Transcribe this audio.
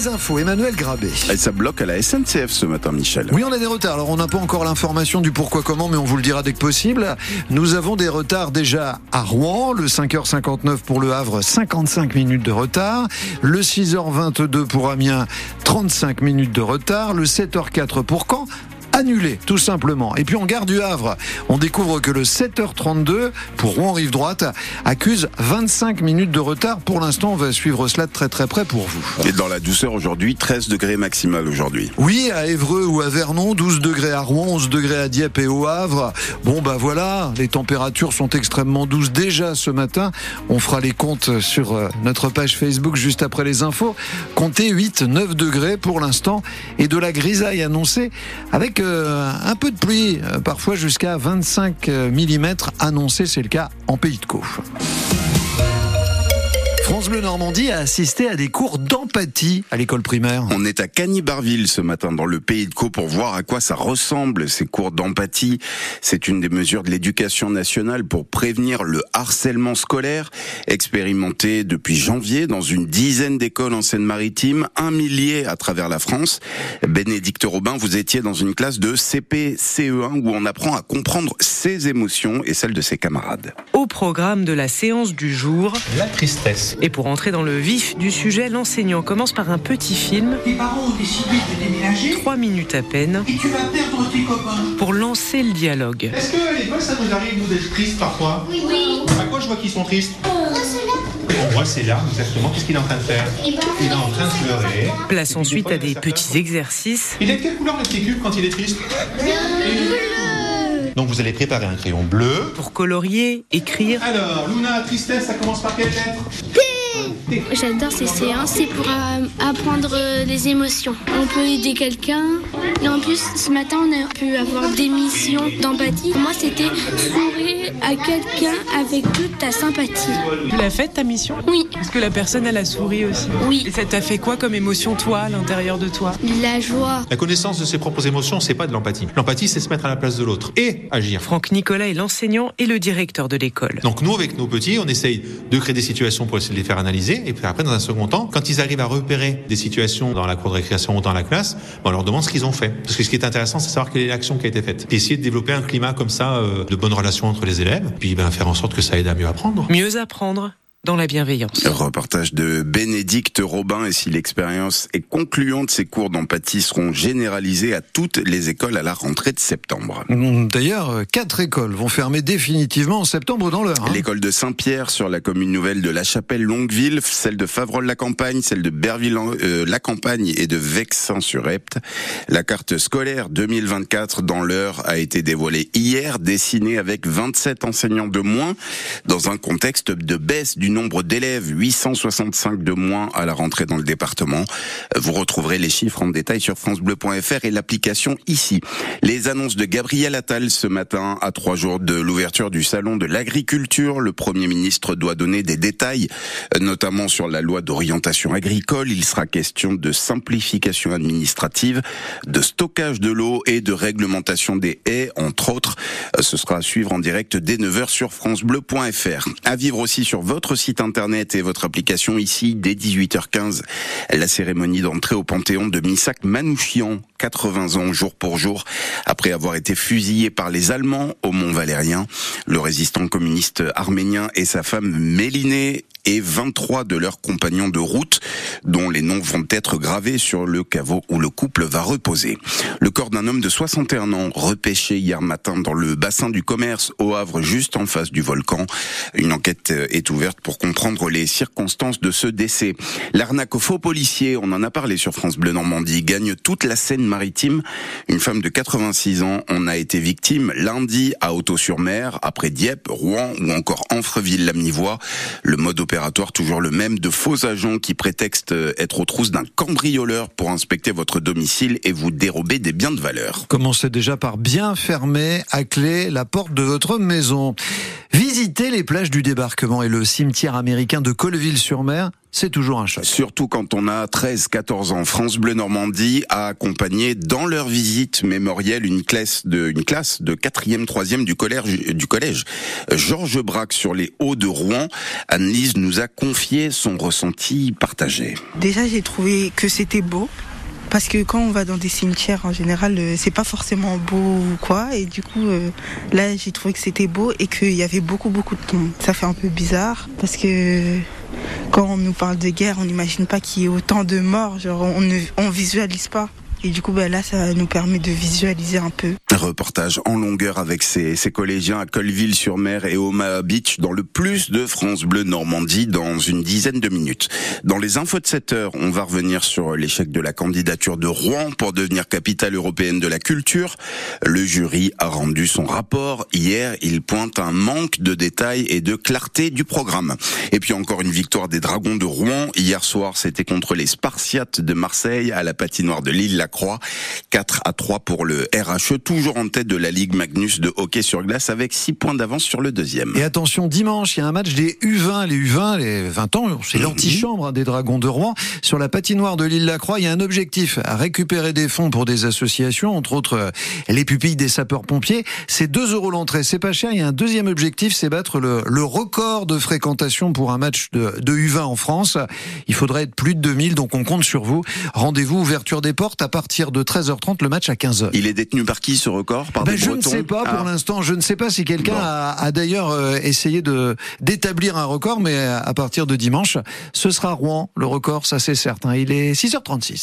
Les infos, Emmanuel Grabé. Et ça bloque à la SNCF ce matin, Michel. Oui, on a des retards. Alors, on n'a pas encore l'information du pourquoi comment, mais on vous le dira dès que possible. Nous avons des retards déjà à Rouen, le 5h59 pour le Havre, 55 minutes de retard. Le 6h22 pour Amiens, 35 minutes de retard. Le 7h04 pour Caen, annulé, tout simplement. Et puis en gare du Havre, on découvre que le 7h32 pour Rouen-Rive droite accuse 25 minutes de retard. Pour l'instant, on va suivre cela de très très près pour vous. Et dans la douceur aujourd'hui, 13 degrés maximal aujourd'hui. Oui, à Évreux ou à Vernon, 12 degrés à Rouen, 11 degrés à Dieppe et au Havre. Bon bah voilà, les températures sont extrêmement douces déjà ce matin. On fera les comptes sur euh, notre page Facebook juste après les infos. Comptez 8, 9 degrés pour l'instant et de la grisaille annoncée avec euh, un peu de pluie, euh, parfois jusqu'à 25 mm annoncé, c'est le cas en Pays de Caux. France Bleu Normandie a assisté à des cours d'empathie à l'école primaire. On est à Cagny-Barville ce matin dans le pays de Caux pour voir à quoi ça ressemble ces cours d'empathie. C'est une des mesures de l'éducation nationale pour prévenir le harcèlement scolaire, expérimenté depuis janvier dans une dizaine d'écoles en Seine-Maritime, un millier à travers la France. Bénédicte Robin, vous étiez dans une classe de CP-CE1 où on apprend à comprendre ses émotions et celles de ses camarades. Au programme de la séance du jour, la tristesse. Et pour entrer dans le vif du sujet, l'enseignant commence par un petit film. Tes parents ont décidé de déménager. Trois minutes à peine. Et tu vas perdre tes copains. Pour lancer le dialogue. Est-ce qu'à l'école, ça nous arrive, nous, d'être tristes parfois Oui. oui. À quoi je vois qu'ils sont tristes On voit ses larmes, exactement. Qu'est-ce qu'il est en train de faire Il est en train de pleurer. Place ensuite à des petits exercices. Il est de quelle couleur le petit cube quand il est triste donc vous allez préparer un crayon bleu. Pour colorier, écrire. Alors, Luna, tristesse, ça commence par quelle lettre J'adore ces séances, c'est pour euh, apprendre euh, les émotions. On peut aider quelqu'un. Et en plus, ce matin, on a pu avoir des missions d'empathie. Pour moi, c'était sourire à quelqu'un avec toute ta sympathie. Tu l'as faite ta mission? Oui. Est-ce que la personne, elle a souri aussi? Oui. Et ça t'a fait quoi comme émotion, toi, à l'intérieur de toi? La joie. La connaissance de ses propres émotions, c'est pas de l'empathie. L'empathie, c'est se mettre à la place de l'autre et agir. Franck Nicolas est l'enseignant et le directeur de l'école. Donc nous, avec nos petits, on essaye de créer des situations pour essayer de les faire analyser. Et puis après, dans un second temps, quand ils arrivent à repérer des situations dans la cour de récréation ou dans la classe, on leur demande ce qu'ils ont fait. Parce que ce qui est intéressant, c'est savoir quelle est l'action qui a été faite. Et essayer de développer un climat comme ça, euh, de bonnes relations entre les élèves, puis ben, faire en sorte que ça aide à mieux apprendre. Mieux apprendre dans la bienveillance. Reportage de Bénédicte Robin et si l'expérience est concluante, ces cours d'empathie seront généralisés à toutes les écoles à la rentrée de septembre. D'ailleurs, quatre écoles vont fermer définitivement en septembre dans l'heure. Hein. L'école de Saint-Pierre sur la commune nouvelle de La Chapelle-Longueville, celle de Favrol-la-Campagne, celle de Berville-la-Campagne et de Vexin-sur-Epte. La carte scolaire 2024 dans l'heure a été dévoilée hier, dessinée avec 27 enseignants de moins dans un contexte de baisse du nombre d'élèves, 865 de moins à la rentrée dans le département. Vous retrouverez les chiffres en détail sur francebleu.fr et l'application ici. Les annonces de Gabriel Attal ce matin, à trois jours de l'ouverture du salon de l'agriculture, le Premier ministre doit donner des détails, notamment sur la loi d'orientation agricole. Il sera question de simplification administrative, de stockage de l'eau et de réglementation des haies, entre autres. Ce sera à suivre en direct dès 9h sur francebleu.fr. À vivre aussi sur votre site internet et votre application ici dès 18h15. La cérémonie d'entrée au Panthéon de Misak Manouchian, 80 ans jour pour jour, après avoir été fusillé par les Allemands au Mont Valérien. Le résistant communiste arménien et sa femme Mélinée et 23 de leurs compagnons de route, dont les noms vont être gravés sur le caveau où le couple va reposer. Le corps d'un homme de 61 ans, repêché hier matin dans le bassin du commerce au Havre, juste en face du volcan. Une enquête est ouverte pour comprendre les circonstances de ce décès. L'arnaque aux faux policiers, on en a parlé sur France Bleu Normandie, gagne toute la Seine-Maritime. Une femme de 86 ans en a été victime lundi à Auto-sur-Mer, après Dieppe, Rouen ou encore Anfreville-Lamnivois. Le mode opératoire toujours le même de faux agents qui prétextent être aux trousses d'un cambrioleur pour inspecter votre domicile et vous dérober des biens de valeur. Commencez déjà par bien fermer à clé la porte de votre maison. Visitez les plages du débarquement et le cimetière américain de Colleville-sur-Mer c'est toujours un choc. Surtout quand on a 13, 14 ans. France Bleu Normandie a accompagné dans leur visite mémorielle une classe de, une classe de 4e, 3e du collège, du collège. Georges Braque sur les Hauts de Rouen. Annelise nous a confié son ressenti partagé. Déjà, j'ai trouvé que c'était beau. Parce que quand on va dans des cimetières, en général, euh, c'est pas forcément beau ou quoi. Et du coup, euh, là, j'ai trouvé que c'était beau et qu'il y avait beaucoup, beaucoup de tombes. Ça fait un peu bizarre parce que quand on nous parle de guerre, on n'imagine pas qu'il y ait autant de morts. On ne on visualise pas. Et du coup, ben là, ça nous permet de visualiser un peu. Un reportage en longueur avec ses, ses collégiens à Colville-sur-Mer et Omaha Beach dans le plus de France Bleu Normandie dans une dizaine de minutes. Dans les infos de 7 heures, on va revenir sur l'échec de la candidature de Rouen pour devenir capitale européenne de la culture. Le jury a rendu son rapport. Hier, il pointe un manque de détails et de clarté du programme. Et puis encore une victoire des Dragons de Rouen. Hier soir, c'était contre les Spartiates de Marseille à la patinoire de Lille. Croix. 4 à 3 pour le RHE, toujours en tête de la Ligue Magnus de hockey sur glace avec 6 points d'avance sur le deuxième. Et attention, dimanche, il y a un match des U20, les U20, les 20 ans, c'est Mhm. l'antichambre hein, des Dragons de Rouen. Sur la patinoire de l'île Lacroix, il y a un objectif, à récupérer des fonds pour des associations, entre autres euh, les pupilles des sapeurs-pompiers. C'est 2 euros l'entrée, c'est pas cher. Il y a un deuxième objectif, c'est battre le, le record de fréquentation pour un match de, de U20 en France. Il faudrait être plus de 2000, donc on compte sur vous. Rendez-vous, ouverture des portes à partir de 13h30, le match à 15h. Il est détenu par qui ce record? Par Ben, des je ne sais pas pour Ah. l'instant. Je ne sais pas si quelqu'un Bon. a, a d'ailleurs euh, essayé de d'établir un record, mais à partir de dimanche, ce sera Rouen le record, ça c'est certain. Il est 6h36.